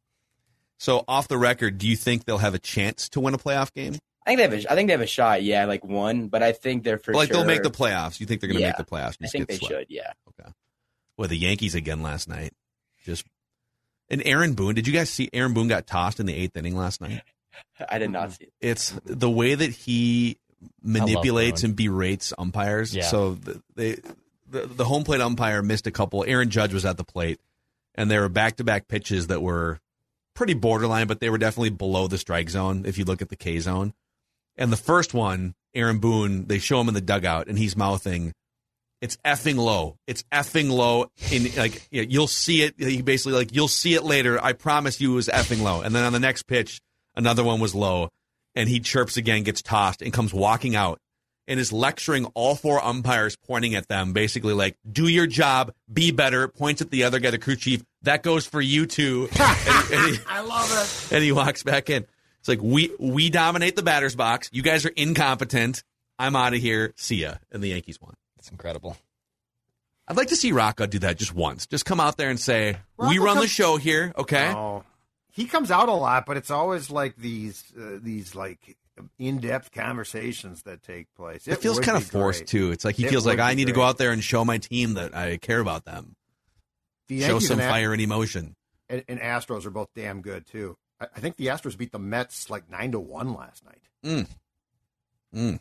So, off the record, do you think they'll have a chance to win a playoff game? I think they have a, I think they have a shot. Yeah, like one, but I think they're for like sure. they'll make the playoffs. You think they're going to Yeah, make the playoffs? I think they swept? should. Yeah. Okay. Well, the Yankees again last night. Just and Aaron Boone. Did you guys see Aaron Boone got tossed in the eighth inning last night? I did not see it. It's the way that he manipulates and berates umpires. Yeah. So the, they the, the home plate umpire missed a couple. Aaron Judge was at the plate, and there were back to back pitches that were pretty borderline, but they were definitely below the strike zone if you look at the K zone. And the first one, Aaron Boone, they show him in the dugout, and he's mouthing, "It's effing low. It's effing low." In like you'll see it. He basically like you'll see it later. I promise you, it was effing low. And then on the next pitch, another one was low, and he chirps again, gets tossed, and comes walking out, and is lecturing all four umpires, pointing at them, basically like, "Do your job, be better." Points at the other guy, the crew chief. That goes for you too. and, and he, I love it. and he walks back in. It's like we we dominate the batter's box. You guys are incompetent. I'm out of here. See ya. And the Yankees won. It's incredible. I'd like to see Rocco do that just once. Just come out there and say, "We Rocco run the show here." Okay. Oh, he comes out a lot, but it's always like these uh, these like in depth conversations that take place. It, feels kind of forced great. too. It's like he It feels like I be need to go out there and show my team that I care about them. The show some and, fire and emotion. and, and Astros are both damn good too. I, I think the Astros beat the Mets like nine to one last night. Mm. Mm.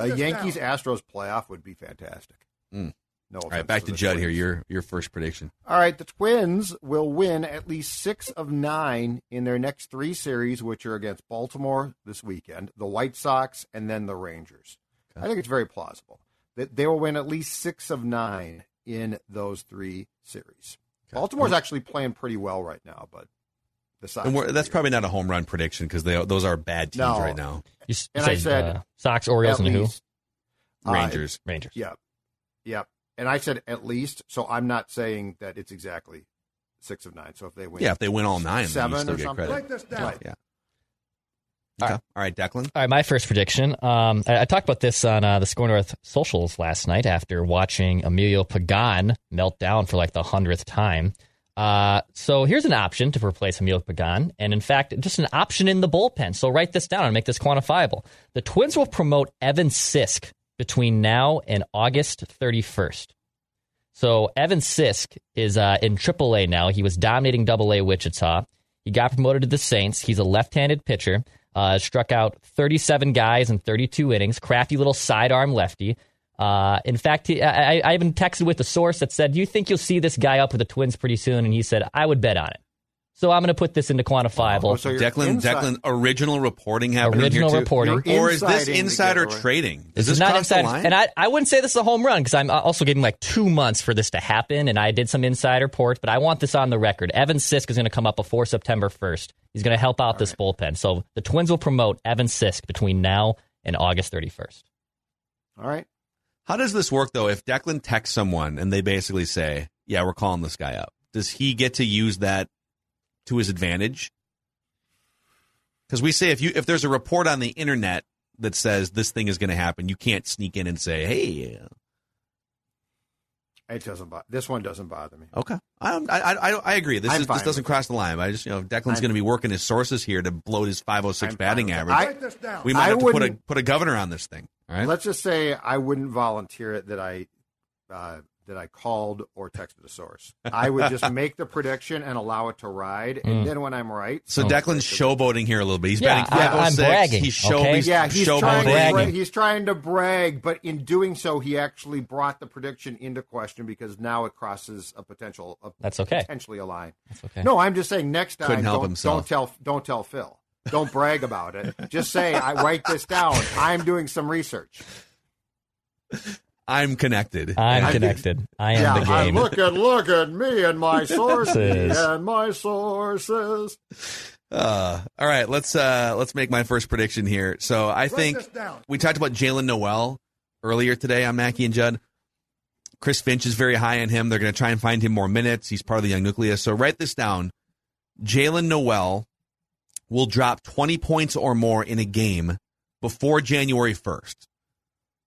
A Yankees down. Astros playoff would be fantastic. Mm. No, All right, back to the Judd here. Your your first prediction. All right, the Twins will win at least six of nine in their next three series, which are against Baltimore this weekend, the White Sox, and then the Rangers. I think it's very plausible that they will win at least six of nine in those three series. Baltimore's actually playing pretty well right now, but the Sox. And we're, that's probably not a home run prediction because those are bad teams No. right now. You, s- And you I said uh, Sox, Orioles, at and who? least. Uh, Rangers. Rangers. Yep. Yep. And I said at least, so I'm not saying that it's exactly six of nine. So if they win, yeah, if they win all nine, then you seven still or get something. credit. Write this down. Right. Yeah. Okay. All right, Declan. All right, my first prediction. Um, I, I talked about this on uh, the Score North socials last night after watching Emilio Pagan melt down for like the hundredth time. Uh, so here's an option to replace Emilio Pagan, and in fact, just an option in the bullpen. So write this down and make this quantifiable. The Twins will promote Evan Sisk between now and August 31st. So Evan Sisk is uh, in AAA now. He was dominating AA Wichita. He got promoted to the Saints. He's a left-handed pitcher. Uh, struck out 37 guys in 32 innings. Crafty little sidearm lefty. Uh, in fact, he, I, I even texted with a source that said, "Do you think you'll see this guy up with the Twins pretty soon?" And he said, "I would bet on it." So I'm going to put this into quantifiable. Oh, so Declan, inside- Declan, original reporting happening Original here too? reporting. You're or is this insider trading? Is this not cross the inside, and I, I wouldn't say this is a home run because I'm also getting like two months for this to happen, and I did some insider reports, but I want this on the record. Evan Sisk is going to come up before September 1st. He's going to help out this bullpen. So the Twins will promote Evan Sisk between now and August 31st. All right. How does this work though? If Declan texts someone and they basically say, "Yeah, we're calling this guy up," does he get to use that to his advantage? Because we say if you if there's a report on the internet that says this thing is going to happen, you can't sneak in and say, "Hey, It doesn't bother. This one doesn't bother me. okay." I I I, I agree. This is, this doesn't cross the line. I just you know Declan's going to be working his sources here to bloat his 506 I'm batting average. I- Write this down. we might I have to put a put a governor on this thing. All right. Let's just say I wouldn't volunteer it that I uh, that I called or texted a source. I would just make the prediction and allow it to ride, and then when I'm right, so I'll Declan's showboating here a little bit. He's Yeah, batting 506. bragging, He's show, okay? he's Yeah, he's trying, to bragging. bra- he's trying to brag, but in doing so, he actually brought the prediction into question because now it crosses a potential, a, That's okay. potentially a line. That's okay. No, I'm just saying next time, Couldn't help don't, himself. don't tell, don't tell Phil. Don't brag about it. Just say, I write this down. I'm doing some research. I'm connected. I'm I think- connected. I am yeah, the I game. look at look at me and my sources Sources. and my sources. Uh, all right, let's uh, let's make my first prediction here. So I think we talked about Jaylen Nowell earlier today on Mackey and Judd. Chris Finch is very high on him. They're going to try and find him more minutes. He's part of the young nucleus. So write this down. Jaylen Nowell will drop 20 points or more in a game before January 1st.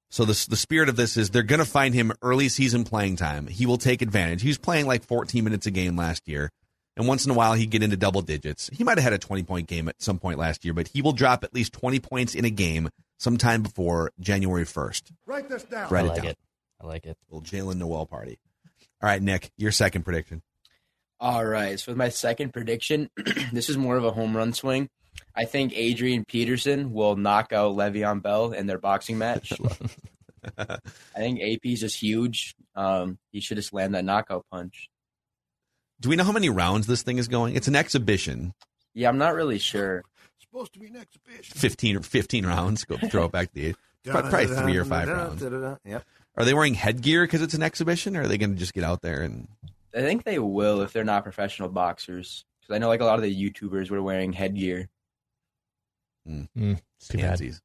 So the, the spirit of this is they're going to find him early season playing time. He will take advantage. He was playing like 14 minutes a game last year. And once in a while, he'd get into double digits. He might have had a 20 point game at some point last year, but he will drop at least 20 points in a game sometime before January 1st. Write this down. Write I it like down. it. I like it. Little Jaylen Nowell party. All right, Nick, your second prediction. All right. So with my second prediction, this is more of a home run swing. I think Adrian Peterson will knock out Le'Veon Bell in their boxing match. I think AP is just huge. Um, he should just land that knockout punch. Do we know how many rounds this thing is going? It's an exhibition. Yeah, I'm not really sure. supposed to be an exhibition. 15, 15 rounds. Go throw it back to the eight. Probably probably three or five rounds. Yep. Are they wearing headgear because it's an exhibition, or are they going to just get out there and? I think they will if they're not professional boxers. Because I know like a lot of the YouTubers were wearing headgear. Mm, too bad. Pansies.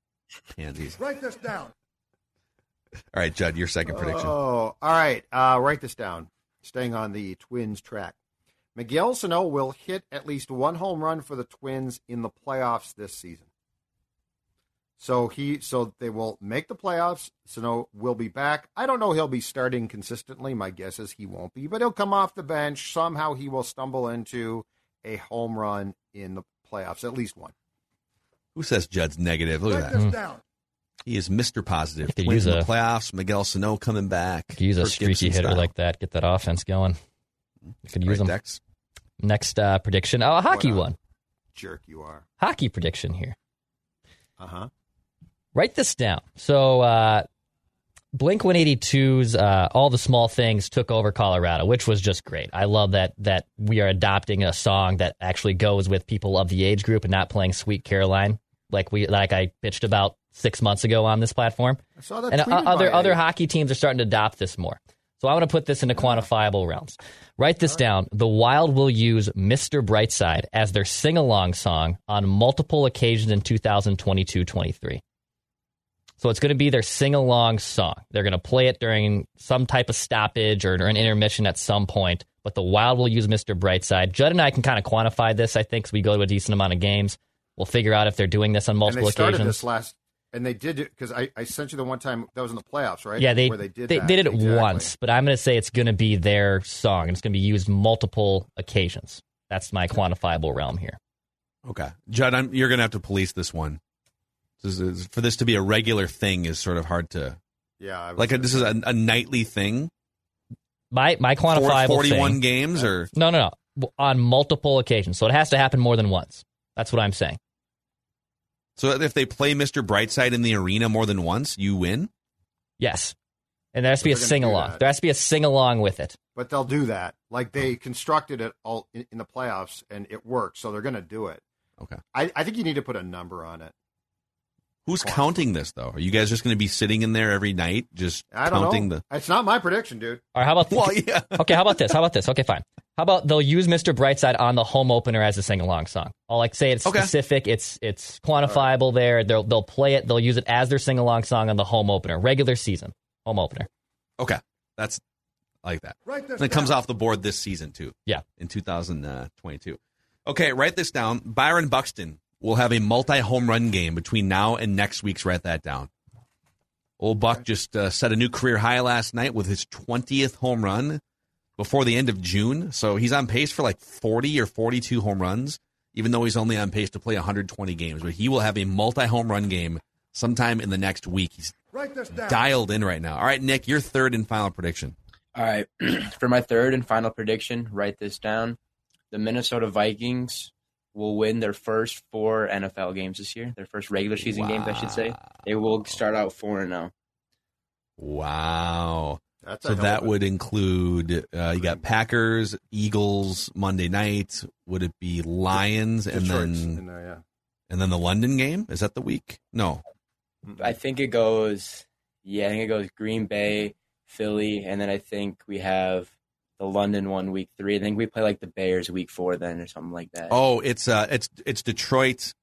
Pansies. Write this down. All right, Judd, your second prediction. Oh, all right. Uh, write this down. Staying on the Twins track. Miguel Sano will hit at least one home run for the Twins in the playoffs this season. So he, so they will make the playoffs. Sano will be back. I don't know he'll be starting consistently. My guess is he won't be, but he'll come off the bench. Somehow he will stumble into a home run in the playoffs, at least one. Who says Judd's negative? Look Write at this that. down. He is Mr. Positive. Could use in the a- playoffs. Miguel Sano coming back. Could use a streaky Gibson hitter style. like that. Get that offense going. Could use Right, them. Dex? Next uh, prediction. Oh, a hockey a- one. Jerk, you are. Hockey prediction here. Uh huh. Write this down. So, uh, Blink 182's uh, All the Small Things took over Colorado, which was just great. I love that that we are adopting a song that actually goes with people of the age group and not playing Sweet Caroline like we like I bitched about six months ago on this platform. I saw that. And uh, other other hockey teams are starting to adopt this more. So I want to put this into quantifiable realms. Write this down. The Wild will use Mr. Brightside as their sing along song on multiple occasions in 2022 23. So it's going to be their sing along song. They're going to play it during some type of stoppage or an intermission at some point. But the Wild will use Mr. Brightside. Judd and I can kind of quantify this, I think, because we go to a decent amount of games. We'll figure out if they're doing this on multiple and multiple they started occasions. this last, and they did it because I, I sent you the one time that was in the playoffs, right? Yeah, they Where they did they, that. did it Exactly. once, but I'm going to say it's going to be their song and it's going to be used multiple occasions. That's my quantifiable realm here. Okay, Judd, I'm, you're going to have to police this one. This is, for this to be a regular thing is sort of hard to Yeah, I like. A, this is a, a nightly thing. My my Four- quantifiable Forty-one thing- games, or No, no, no. On multiple occasions. So it has to happen more than once. That's what I'm saying. so if they play Mr. Brightside in the arena more than once, you win. Yes. And there has to be a sing along. There has to be a sing along with it. but they'll do that. Like they constructed it all in, in the playoffs, and it worked. So they're going to do it. Okay. I, I think you need to put a number on it. Who's Fine. counting this though? Are you guys just going to be sitting in there every night, just I don't counting know. the? It's not my prediction, dude. All right, how about Well, yeah. Okay, how about this? How about this? Okay, fine. How about they'll use Mr. Brightside on the home opener as a sing along song? I'll like say it's Okay. specific, it's it's quantifiable there. They'll they'll play it, they'll use it as their sing along song on the home opener, regular season. Home opener. Okay, that's I like that. Right. this And it comes down. off the board this season too. Yeah. in 2022. Uh, okay, write this down. Byron Buxton will have a multi home run game between now and next week's. Write that down. Old Buck just uh, set a new career high last night with his 20th home run before the end of June. So he's on pace for like 40 or 42 home runs, even though he's only on pace to play 120 games. But he will have a multi home run game sometime in the next week. He's Write this down. dialed in right now. All right, Nick, your third and final prediction. All right. For my third and final prediction, write this down. The Minnesota Vikings will win their first four NFL games this year. Their first regular season games, I should say. They will start out 4 and oh. 0. Wow. That's So that would include uh, you got Packers, Eagles Monday night. Would it be Lions and Detroit's then in there, yeah. and then the London game? Is that the week? No. I think it goes, yeah, I think it goes Green Bay, Philly, and then I think we have the London one week three. I think we play like the Bears week four then or something like that. Oh, it's uh, it's it's Detroit,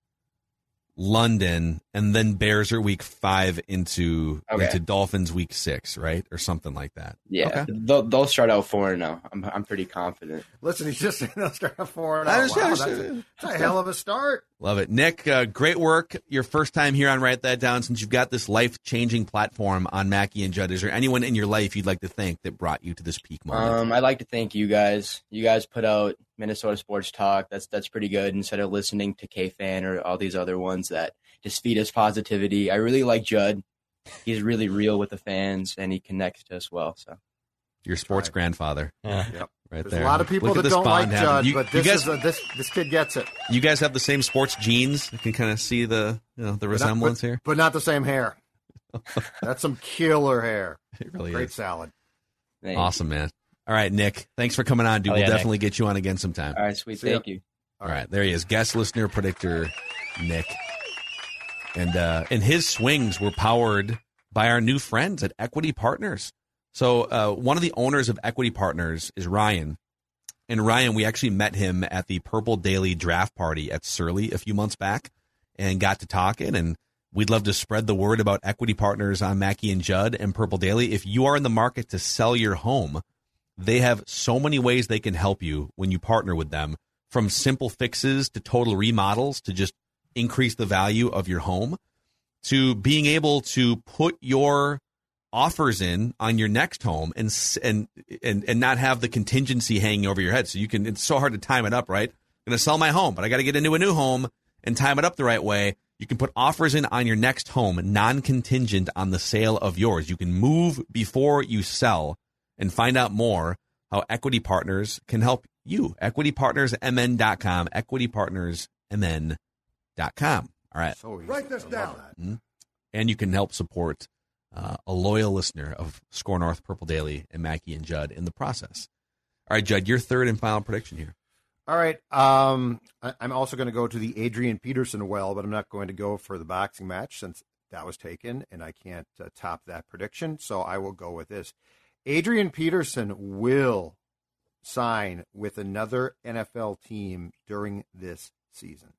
London, and then Bears are week five into Okay. into Dolphins week six, right, or something like that. yeah, Okay. they'll, they'll start out four and zero. I'm I'm pretty confident. Listen, he's just they'll start off four and I oh. Wow, I that's, a, that's a hell of a start. Love it, Nick. Uh, great work. Your first time here on Write That Down. Since you've got this life changing platform on Mackey and Judd, is there anyone in your life you'd like to thank that brought you to this peak moment? Um, I'd like to thank you guys. You guys put out Minnesota Sports Talk. That's that's pretty good. Instead of listening to K Fan or all these other ones that just feed us positivity. I really like Judd. He's really real with the fans and he connects to us well. So Your sports right. grandfather, Yeah. Yep. right There's there. a lot of people Look that don't like. Judd, You, but you this guys, is a, this this kid gets it. you guys have the same sports genes. You can kind of see the you know the But not- resemblance but, here. but not the same hair. That's some killer hair. It really Great is salad. thank you. awesome, man. All right, Nick. Thanks for coming on, dude. Oh, we'll yeah, Nick. definitely get you on again sometime. All right, sweet. See ya. Thank you. All right, there he is, guest listener predictor, Nick, and uh, and his swings were powered by our new friends at Equity Partners. So uh, one of the owners of Equity Partners is Ryan, and Ryan, we actually met him at the Purple Daily Draft Party at Surly a few months back, and got to talking. And we'd love to spread the word about Equity Partners on Mackey and Judd and Purple Daily. If you are in the market to sell your home, they have so many ways they can help you when you partner with them from simple fixes to total remodels to just increase the value of your home to being able to put your offers in on your next home and and and and not have the contingency hanging over your head so you can it's so hard to time it up right I'm going to sell my home but I got to get into a new home and time it up the right way you can put offers in on your next home non-contingent on the sale of yours you can move before you sell and find out more how equity partners can help you. Equitypartnersmn.com. Equitypartnersmn.com. All right. So. Write this I love down. And you can help support uh, a loyal listener of Score North Purple Daily and Mackey and Judd in the process. All right, Judd, your third and final prediction here. All right. Um, I, I'm also going to go to the Adrian Peterson well, but I'm not going to go for the boxing match since that was taken, and I can't uh, top that prediction. So I will go with this. Adrian Peterson will sign with another NFL team during this season.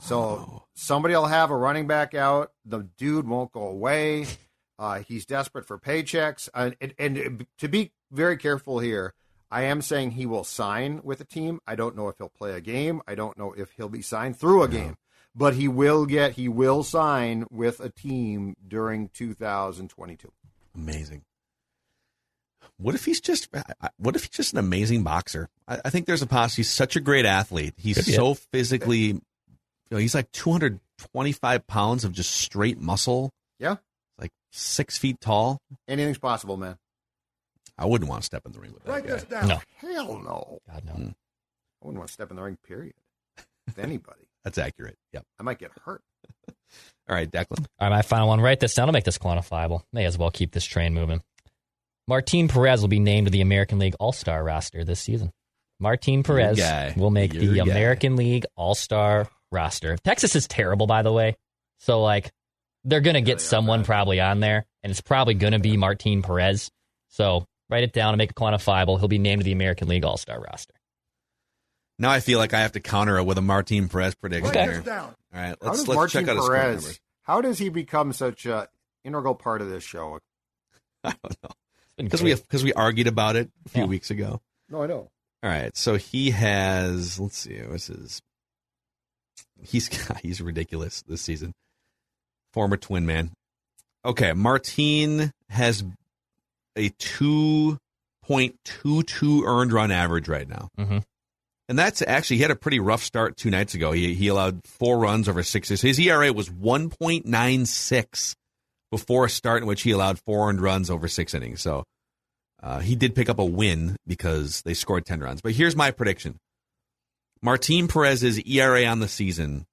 So somebody will have a running back out. The dude won't go away. Uh, he's desperate for paychecks. Uh, and, and to be very careful here, I am saying he will sign with a team. I don't know if he'll play a game. I don't know if he'll be signed through a game. But he will get he will sign with a team during 2022. Amazing. What if he's just? What if he's just an amazing boxer? I, I think there's a possibility. He's such a great athlete. He's Could be so physically. You know, he's like 225 pounds of just straight muscle. Yeah. Like six feet tall. Anything's possible, man. I wouldn't want to step in the ring with that Write guy. this down. No. Hell no. God no. Mm. I wouldn't want to step in the ring, period. With anybody. That's accurate. Yep. I might get hurt. All right, Declan. All right, my final one. Write this down to make this quantifiable. May as well keep this train moving. Martin Perez will be named to the American League All Star roster this season. Martin Perez will make Your the guy. American League All Star roster. Texas is terrible, by the way. So, like, they're going to get oh, they someone bad. probably on there, and it's probably going to be Martin Perez. So, write it down and make it quantifiable. He'll be named to the American League All Star roster. Now I feel like I have to counter it with a Martin Perez prediction Write here. down. All right, How let's does let's Martin check out his score Perez? numbers. How does he become such a integral part of this show? I don't know because we because we argued about it a few Yeah. weeks ago. No, I know. All right, so he has. Let's see, what's his? He's he's ridiculous this season. Former Twin man. Okay, Martin has a two point two two earned run average right now, Mhm. and that's actually he had a pretty rough start two nights ago. He he allowed four runs over six. His ERA was one point nine six before a start in which he allowed four earned runs over six innings. So. Uh, he did pick up a win because they scored 10 runs. But here's my prediction Martin Perez's ERA on the season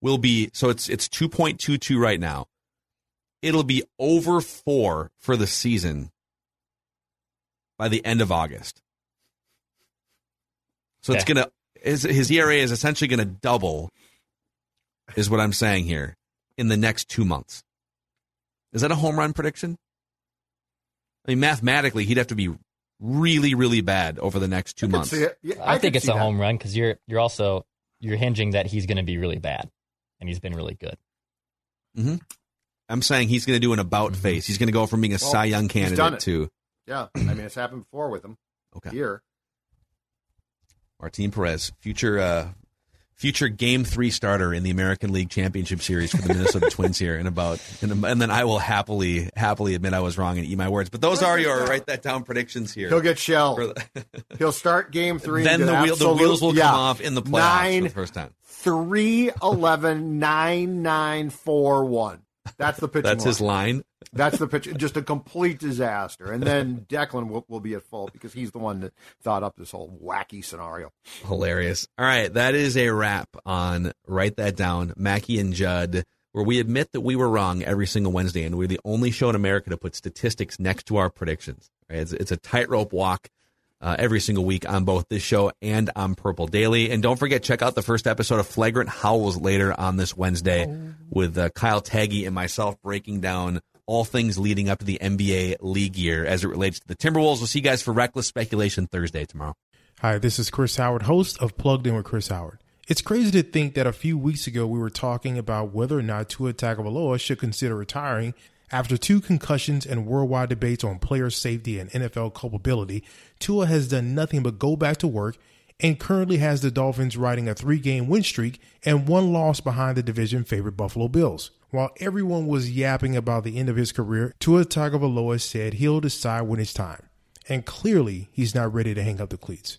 will be so it's it's 2.22 right now. It'll be over 4 for the season by the end of August. So it's going to his, his ERA is essentially going to double is what I'm saying here in the next 2 months. Is that a home run prediction? I mean, mathematically, he'd have to be really, really bad over the next two I months. it. Yeah, I, could think it's a that. home run because you're you're also you're hinging that he's going to be really bad, and he's been really good. I'm saying he's going to do an about face. He's going to go from being a Well, Cy Young candidate to Yeah, I mean it's happened before with him. Okay. Here, Martin Perez, future uh, future Game Three starter in the American League Championship Series for the Minnesota Twins here in about, in a, and then I will happily happily admit I was wrong and eat my words. But those are your write that down predictions here. he'll get shelled. He'll start game three. then the wheel the wheels will yeah. come off in the playoffs Nine, for the first time. three, eleven, nine, nine, four, one. That's the pitching. That's his line. That's the pitch. Just a complete disaster. And then Declan will, will be at fault because he's the one that thought up this whole wacky scenario. Hilarious. All right, that is a wrap on Write That Down, Mackey and Judd, where we admit that we were wrong every single Wednesday, and we're the only show in America to put statistics next to our predictions. Right? It's, it's a tightrope walk uh, every single week on both this show and on Purple Daily. And don't forget, check out the first episode of Flagrant Howls later on this Wednesday with uh, Kyle Taggy and myself breaking down all things leading up to the NBA league year as it relates to the Timberwolves. We'll see you guys for Reckless Speculation Thursday tomorrow. Hi, this is Chris Howard, host of Plugged In with Chris Howard. It's crazy to think that a few weeks ago we were talking about whether or not Tua Tagovailoa should consider retiring after two concussions and worldwide debates on player safety and NFL culpability. Tua has done nothing but go back to work and currently has the Dolphins riding a three-game win streak and one loss behind the division favorite Buffalo Bills. While everyone was yapping about the end of his career, Tua Tagovailoa said he'll decide when it's time. And clearly, he's not ready to hang up the cleats.